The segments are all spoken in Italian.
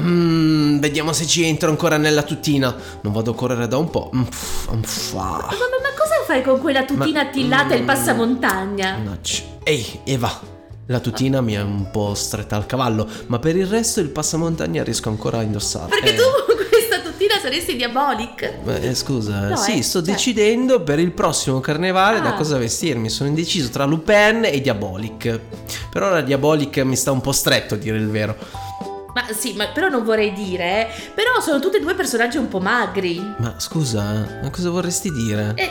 Mm, vediamo se ci entro ancora nella tuttina. Non vado a correre da un po'. Mm, pff, mm, pff, ah. Ma, ma- ma cosa fai con quella tutina Ma- attillata e il mm. passamontagna? Mannaggia. Ehi, Eva. La tutina mi è un po' stretta al cavallo, ma per il resto il passamontagna riesco ancora a indossare. Perché Eh, tu con questa tutina saresti diabolic. ma, eh, scusa, No, sì, eh, sto cioè- decidendo per il prossimo carnevale da Ah. cosa vestirmi. Sono indeciso tra Lupin e Diabolic. Per ora Diabolic mi sta un po' stretto, a dire il vero. Ma sì, ma però non vorrei dire, eh. Però sono tutti e due personaggi un po' magri. Ma scusa, ma cosa vorresti dire? E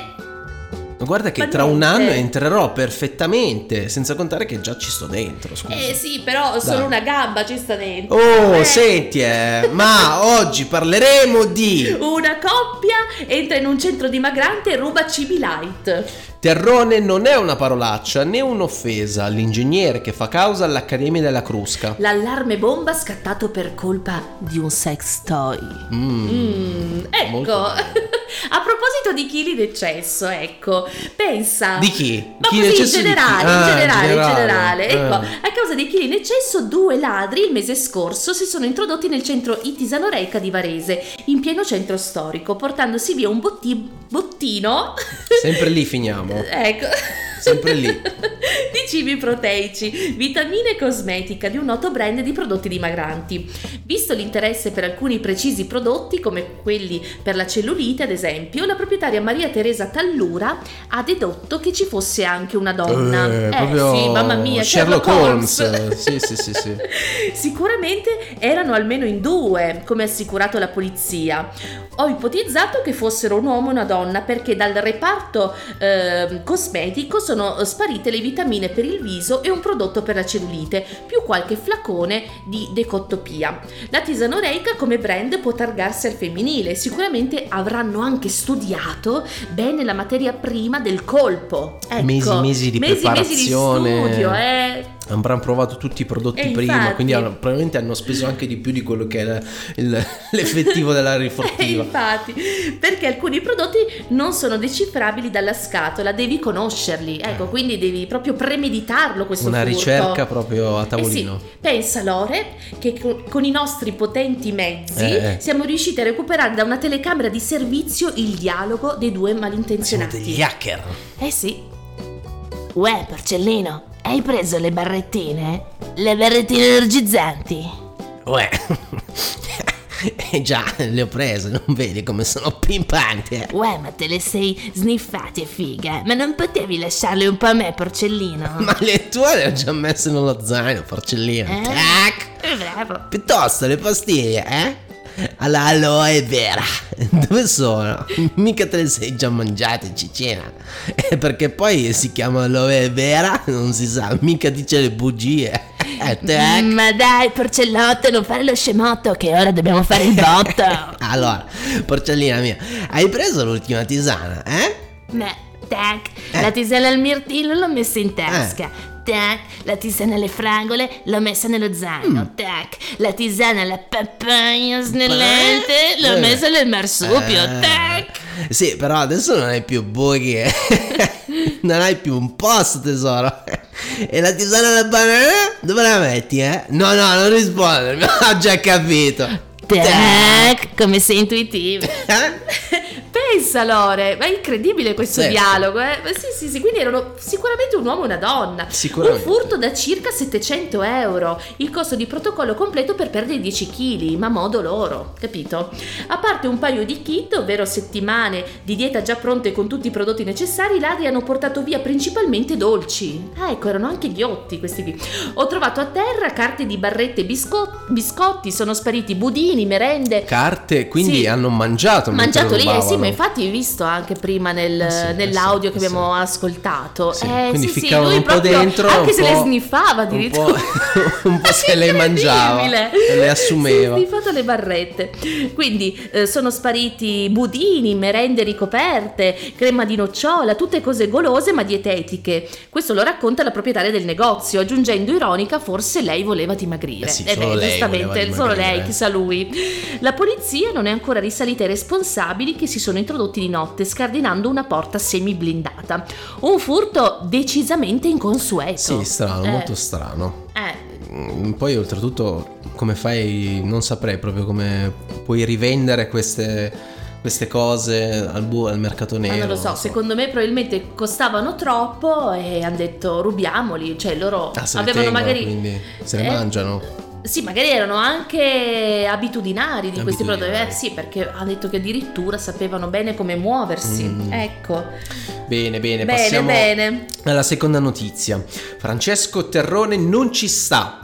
Ma guarda che tra un anno entrerò perfettamente, senza contare che già ci sto dentro, scusa. eh sì, però solo Dai. una gamba ci sta dentro. Oh, Eh. senti, eh, ma oggi parleremo di Una coppia entra in un centro dimagranti e ruba cibi light. Terrone non è una parolaccia né un'offesa all'ingegnere che fa causa all'Accademia della Crusca. L'allarme bomba scattato per colpa di un sex toy. Mm. Mm, ecco. A proposito di chili d'eccesso, ecco, pensa. Di chi? Ma Chi così in generale, Ah, in generale, in generale, generale. Ecco, eh. a causa dei chili in eccesso, due ladri il mese scorso si sono introdotti nel centro Itisanoreica di Varese, in pieno centro storico, portandosi via un botti- bottino. Sempre lì finiamo. ecco. Sempre lì. di cibi proteici, vitamine e cosmetica di un noto brand di prodotti dimagranti. Visto l'interesse per alcuni precisi prodotti, come quelli per la cellulite, ad esempio, la proprietaria Maria Teresa Tallura ha dedotto che ci fosse anche una donna. Eh, proprio sì, mamma mia, Sherlock Holmes. Sì, sì, sì, sì. Sicuramente erano almeno in due, come ha assicurato la polizia. Ho ipotizzato che fossero un uomo e una donna perché dal reparto ehm, cosmetico sono sparite le vitamine per il viso e un prodotto per la cellulite, più qualche flacone di decottopia. La tisanoreica come brand può targarsi al femminile, sicuramente avranno anche studiato bene la materia prima del colpo. Ecco, Mesi, mesi di mesi, mesi di preparazione. studio, eh. Avranno provato tutti i prodotti E prima, infatti. quindi hanno- probabilmente hanno speso anche di più di quello che era il- l'effettivo della Eh, rifortiva. infatti, perché alcuni prodotti non sono decifrabili dalla scatola, devi conoscerli. Ecco, quindi devi proprio premeditarlo questo Una furto. ricerca proprio a Eh tavolino. sì, pensa Lore che co- con i nostri potenti mezzi Eh, eh. siamo riusciti a recuperare da una telecamera di servizio il dialogo dei due Siamo malintenzionati. degli hacker. Eh sì. Uè, porcellino, hai preso le barrettine? Le barrettine energizzanti? Uè. Eh già, le ho prese, non vedi come sono pimpanti. eh. Uè, ma te le sei sniffate, figa. Ma non potevi lasciarle un po' a me, porcellino? Ma le tue le ho già messe nello zaino, porcellino. Eh? Tac. Eh, bravo. Piuttosto le pastiglie, eh? Alla aloe vera. Dove sono? Mica te le sei già mangiate, Cicina. Eh, perché poi si chiama aloe vera, non si sa, mica dice le bugie. Eh, tac. Ma dai, porcellotto, non fare lo scemotto, che ora dobbiamo fare il botto. Allora, porcellina mia, hai preso l'ultima tisana, eh? Ma, tac, la tisana al mirtillo l'ho messa in tasca. Eh. Tac, la tisana alle fragole l'ho messa nello zaino. Mm. Tac, la tisana alla papaya snellente l'ho Eh. messa nel marsupio. Eh. Tac. Sì, però adesso non hai più buchi. non hai più un posto, tesoro. E la tisana alla banana? Dove la metti, eh? No, no, non rispondermi. Ho già capito. Tac, come sei intuitivo. Pensa Lore, ma è incredibile questo Sì. dialogo, eh? Sì, sì, sì, quindi erano sicuramente un uomo e una donna. Sicuramente. Un furto da circa 700 euro. Il costo di protocollo completo per perdere 10 kg, ma modo loro, capito? A parte un paio di kit, ovvero settimane di dieta già pronte con tutti i prodotti necessari, i ladri hanno portato via principalmente dolci. Ah, ecco, erano anche ghiotti questi qui. Ho trovato a terra carte di barrette e bisco- biscotti, sono spariti budini, merende. Carte, quindi Sì. hanno mangiato. Mangiato lì, eh sì, ma infatti infatti visto anche prima nel- Eh sì, eh nell'audio sì, che eh abbiamo ascoltato. Sì, Eh, quindi sì, lui un po' dentro, Anche un se le sniffava un addirittura. po', un po' se le mangiava e le assumeva. Si è le barrette. Quindi eh, sono spariti budini, merende ricoperte, crema di nocciola, tutte cose golose ma dietetiche. Questo lo racconta la proprietaria del negozio, aggiungendo ironica forse lei voleva dimagrire. Eh sì, Eh solo beh, lei giustamente, voleva solo dimagrire. lei, chissà lui. La polizia non è ancora risalita ai responsabili che si sono introdotti di notte scardinando una porta semi blindata. Un furto decisamente inconsueto. Sì, strano, Eh, molto strano. Eh, Mm, Poi oltretutto come fai, non saprei proprio come puoi rivendere queste, queste cose al, bu- al mercato Ma nero. non lo so, secondo me probabilmente costavano troppo e hanno detto rubiamoli, cioè loro Ah, avevano tengono, magari... se Eh, mangiano. Sì, magari erano anche abitudinari di questi prodotti. Eh, sì, perché ha detto che addirittura sapevano bene come muoversi. Mm. Ecco. Bene, bene, Bene, passiamo bene. alla seconda notizia. Francesco Terrone non ci sta.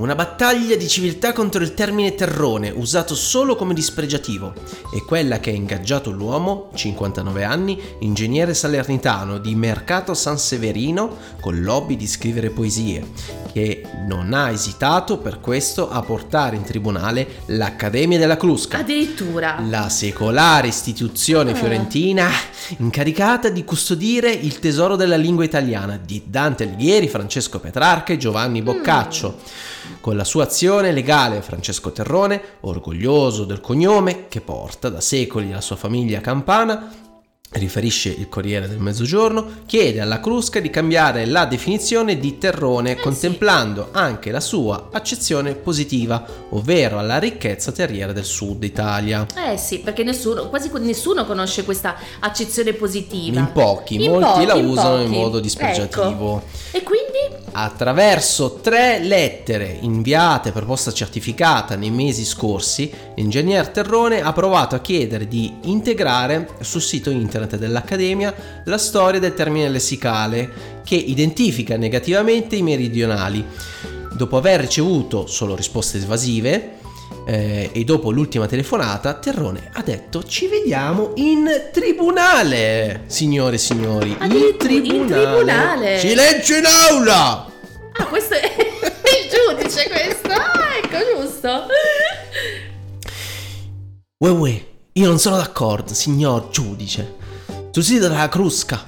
Una battaglia di civiltà contro il termine terrone, usato solo come dispregiativo, e quella che ha ingaggiato l'uomo, 59 anni, ingegnere salernitano di Mercato San Severino, con l'hobby di scrivere poesie, che non ha esitato per questo a portare in tribunale l'Accademia della Crusca. Addirittura. La secolare istituzione Ah. fiorentina incaricata di custodire il tesoro della lingua italiana di Dante Alighieri, Francesco Petrarca e Giovanni Boccaccio. Con la sua azione legale Francesco Terrone, orgoglioso del cognome che porta da secoli la sua famiglia campana, riferisce il Corriere del Mezzogiorno, chiede alla Crusca di cambiare la definizione di terrone contemplando anche la sua accezione positiva, ovvero alla ricchezza terriera del sud Italia. Eh sì, perché nessuno, quasi nessuno conosce questa accezione positiva. In pochi, In molti pochi, la in usano in pochi. modo dispregiativo. Ecco. E quindi? Attraverso tre lettere inviate per posta certificata nei mesi scorsi, l'ingegner Terrone ha provato a chiedere di integrare sul sito internet dell'Accademia la storia del termine lessicale che identifica negativamente i meridionali. Dopo aver ricevuto solo risposte evasive, eh, e dopo l'ultima telefonata, Terrone ha detto: Ci vediamo in tribunale, signore e signori. In Addirittura in tribunale. tribunale. Silenzio in aula! Ah, questo è il giudice questo. Ah, ecco, giusto. Uè uè, io non sono d'accordo, signor giudice. Sul sito della Crusca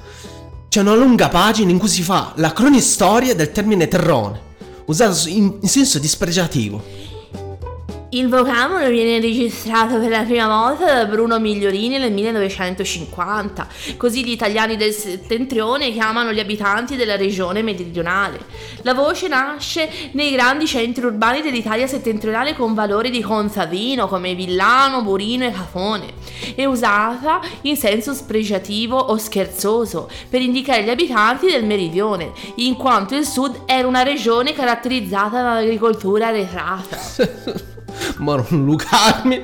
c'è una lunga pagina in cui si fa la cronistoria del termine terrone, usato in, in senso dispregiativo. Il vocabolo viene registrato per la prima volta da Bruno Migliorini nel 1950, così gli italiani del settentrione chiamano gli abitanti della regione meridionale. La voce nasce nei grandi centri urbani dell'Italia settentrionale con valori di contadino come Villano, Burino e Cafone. È usata in senso spregiativo o scherzoso per indicare gli abitanti del meridione, in quanto il sud era una regione caratterizzata dall'agricoltura arretrata. Moro Lucarmi,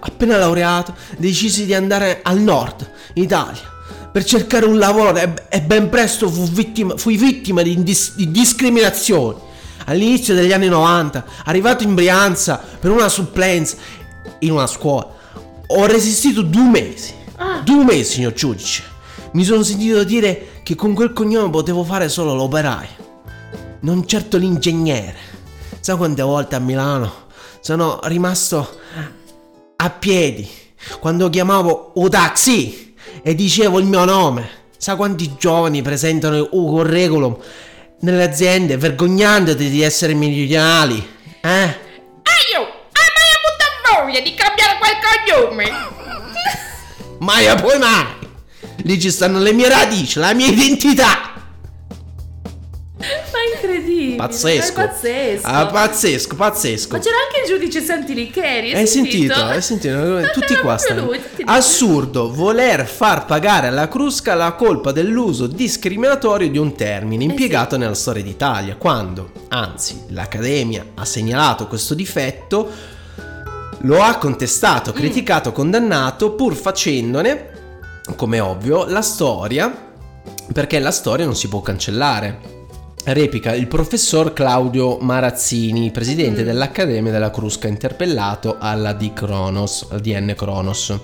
appena laureato, decise di andare al nord, in Italia, per cercare un lavoro e, e ben presto fu vittima, fui vittima di, dis- di discriminazioni. All'inizio degli anni 90, arrivato in Brianza per una supplenza in una scuola, ho resistito due mesi. Due mesi, signor giudice. Mi sono sentito dire che con quel cognome potevo fare solo l'operaio, non certo l'ingegnere. Sai quante volte a Milano sono rimasto a piedi quando chiamavo un taxi e dicevo il mio nome. Sa quanti giovani presentano un curriculum nelle aziende vergognandoti di essere meridionali? Eh? Io, hai mai avuto voglia di cambiare quel cognome? Mai e poi mai! Lì ci stanno le mie radici, la mia identità! Incredibile. Pazzesco! È pazzesco. Ah, pazzesco, pazzesco! Ma c'era anche il giudice Santilicheri. Hai sentito? Hai sentito? Tutti Era qua stanno. lui, tutti. Assurdo voler far pagare alla Crusca la colpa dell'uso discriminatorio di un Eh termine impiegato nella storia d'Italia, quando, anzi, l'Accademia ha segnalato questo difetto, lo ha contestato, Mm. criticato, condannato, pur facendone, come ovvio, la storia, perché la storia non si può cancellare. Replica il professor Claudio Marazzini, presidente Mm. dell'Accademia della Crusca, interpellato alla D Cronos, al DN Cronos.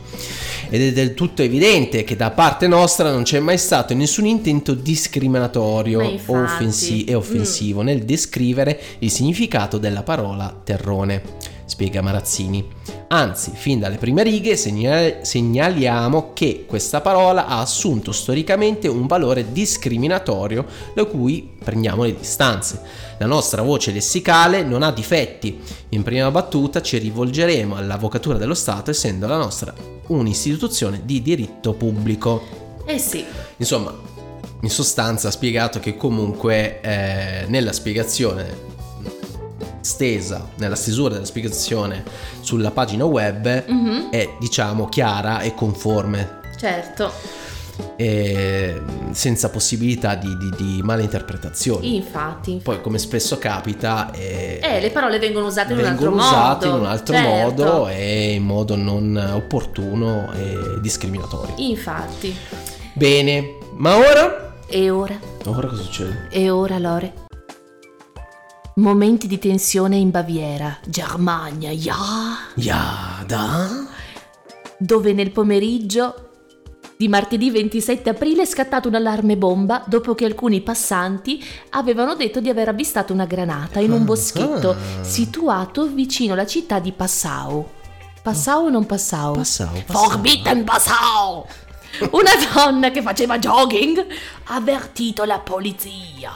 ed è del tutto evidente che da parte nostra non c'è mai stato nessun intento discriminatorio mm. offensi- e offensivo nel descrivere il significato della parola terrone, spiega Marazzini. Anzi, fin dalle prime righe segnal- segnaliamo che questa parola ha assunto storicamente un valore discriminatorio da cui prendiamo le distanze. La nostra voce lessicale non ha difetti. In prima battuta ci rivolgeremo all'Avvocatura dello Stato essendo la nostra un'istituzione di diritto pubblico. Eh sì, Insomma, in sostanza ha spiegato che comunque eh, nella spiegazione stesa, nella stesura della spiegazione sulla pagina web Mhm. è diciamo chiara e conforme, certo. e senza possibilità di, di, di male interpretazioni. Infatti. Poi come spesso capita eh, Eh, le parole vengono usate in un altro vengono modo. usate in un altro certo. modo e in modo non opportuno e discriminatorio. Infatti. Bene, ma ora? E ora? Ora cosa succede? E ora, Lore? Momenti di tensione in Baviera, Germania, ja, Yada? dove nel pomeriggio di martedì 27 aprile è scattato un allarme bomba dopo che alcuni passanti avevano detto di aver avvistato una granata in un boschetto Ah. situato vicino alla città di Passau. Passau o non Passau? Passau, Passau. Forbidden Passau! Una donna che faceva jogging ha avvertito la polizia.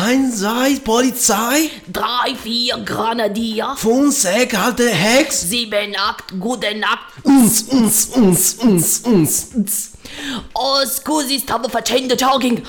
Einseit, Polizei, Drei, vier Granadier. fünf, sechs, alte Hex, Sieben, acht, gute Nacht. uns, uns, uns, uns, uns. Oh, scusi, stavo facendo jogging.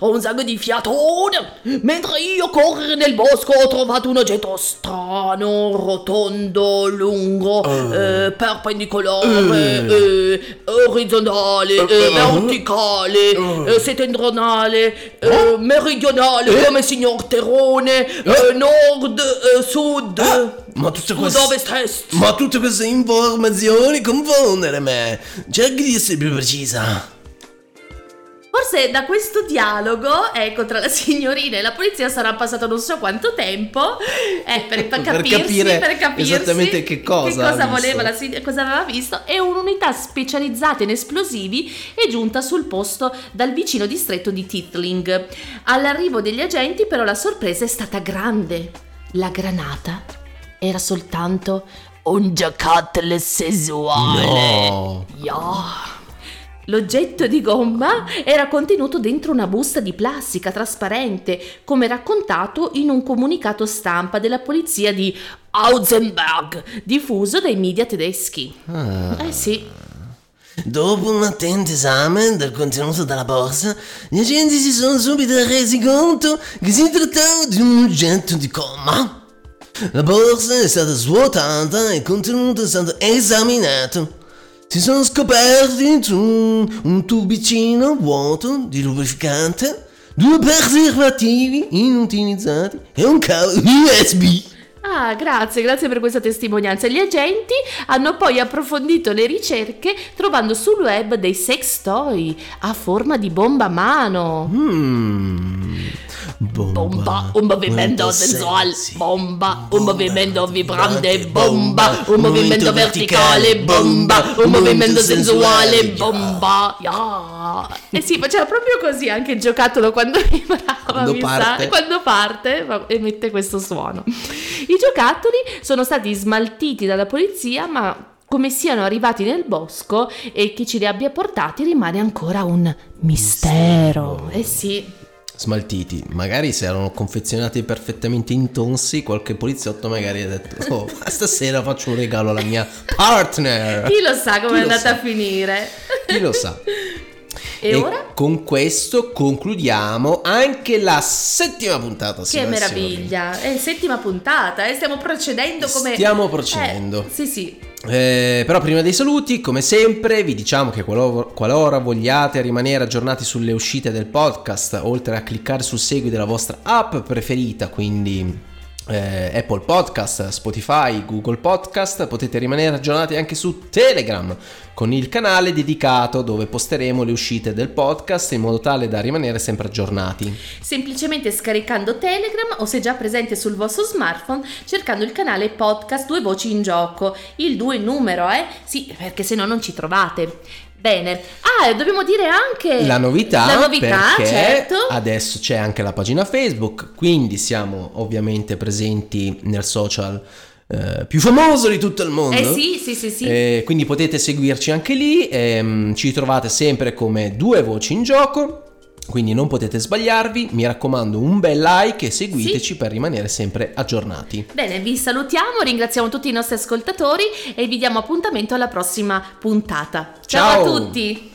Ho un sangue di fiatone. Mentre io correre nel bosco ho trovato un oggetto strano, rotondo, lungo, eh, perpendicolare, eh, orizzontale, eh, verticale, eh, settentrionale, eh, meridionale, come signor Terone, eh, nord, eh, sud, Ma tutte queste... Ma tutte queste informazioni confondere me. Cerchi di essere più precisa. Forse da questo dialogo, ecco, tra la signorina e la polizia sarà passato non so quanto tempo eh, per, per Per capirsi, capire per capirsi esattamente che cosa ha visto. voleva la sign- cosa aveva visto e un'unità specializzata in esplosivi è giunta sul posto dal vicino distretto di Titling. All'arrivo degli agenti però la sorpresa è stata grande. La granata era soltanto un giocattolo sessuale. No. Ja. L'oggetto di gomma era contenuto dentro una busta di plastica trasparente, come raccontato in un comunicato stampa della polizia di Auzenberg, diffuso dai media tedeschi. Ah. Eh sì, Dopo un attento esame del contenuto della borsa, gli agenti si sono subito resi conto che si trattava di un oggetto di coma. La borsa è stata svuotata e il contenuto è stato esaminato. Si sono scoperti un, un tubicino vuoto di lubrificante, due preservativi inutilizzati e un cavo USB. Ah, grazie, grazie per questa testimonianza. Gli agenti hanno poi approfondito le ricerche trovando sul web dei sex toy a forma di bomba a mano. Hmm. Bomba, un movimento sensuale, bomba, un movimento vibrante, bomba, un movimento verticale, bomba, un movimento sensuale, bomba, ja. Eh sì, faceva proprio così anche il giocattolo quando vibrava, Quando mi sa, parte. quando parte emette questo suono. I giocattoli sono stati smaltiti dalla polizia, ma come siano arrivati nel bosco e chi ce li abbia portati rimane ancora un mistero. Eh sì. Smaltiti. Magari se erano confezionati perfettamente intonsi, qualche poliziotto magari ha detto: Oh, stasera faccio un regalo alla mia partner. Chi lo sa come è andata a finire? Chi lo sa? E, ora? con questo concludiamo anche la settima puntata. Che e meraviglia! È settima puntata, eh? stiamo procedendo come... Stiamo procedendo. Eh, sì, sì. Eh, però prima dei saluti, come sempre, vi diciamo che qualora, qualora vogliate rimanere aggiornati sulle uscite del podcast, oltre a cliccare sul segui della vostra app preferita, quindi eh, Apple Podcast, Spotify, Google Podcast, potete rimanere aggiornati anche su Telegram con il canale dedicato dove posteremo le uscite del podcast in modo tale da rimanere sempre aggiornati. Semplicemente scaricando Telegram o se già presente sul vostro smartphone cercando il canale podcast Due Voci in Gioco, il 2 numero, eh? Sì, perché se no non ci trovate. Bene. Ah, dobbiamo dire anche La novità, La novità, certo. adesso c'è anche la pagina Facebook, quindi siamo ovviamente presenti nel social eh, più famoso di tutto il mondo. Eh sì, sì, sì, sì. Eh, quindi potete seguirci anche lì, ehm, ci trovate sempre come due voci in gioco. Quindi non potete sbagliarvi, mi raccomando un bel like e seguiteci per rimanere sempre aggiornati. Bene, vi salutiamo, ringraziamo tutti i nostri ascoltatori e vi diamo appuntamento alla prossima puntata. Ciao, Ciao. a tutti!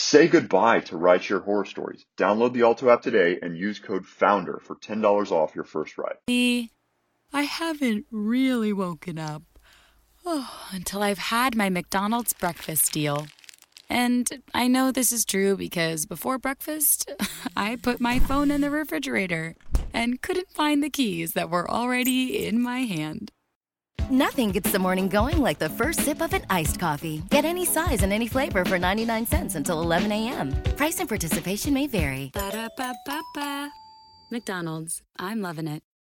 Say goodbye to rideshare horror stories. Download the Alto app today and use code FOUNDER for $10 off your first ride. See, I haven't really woken up oh, until I've had my McDonald's breakfast deal. And I know this is true because before breakfast, I put my phone in the refrigerator and couldn't find the keys that were already in my hand. Nothing gets the morning going like the first sip of an iced coffee. Get any size and any flavor for 99 cents until 11 a.m. Price and participation may vary. Ba-da-ba-ba-ba. McDonald's, I'm loving it.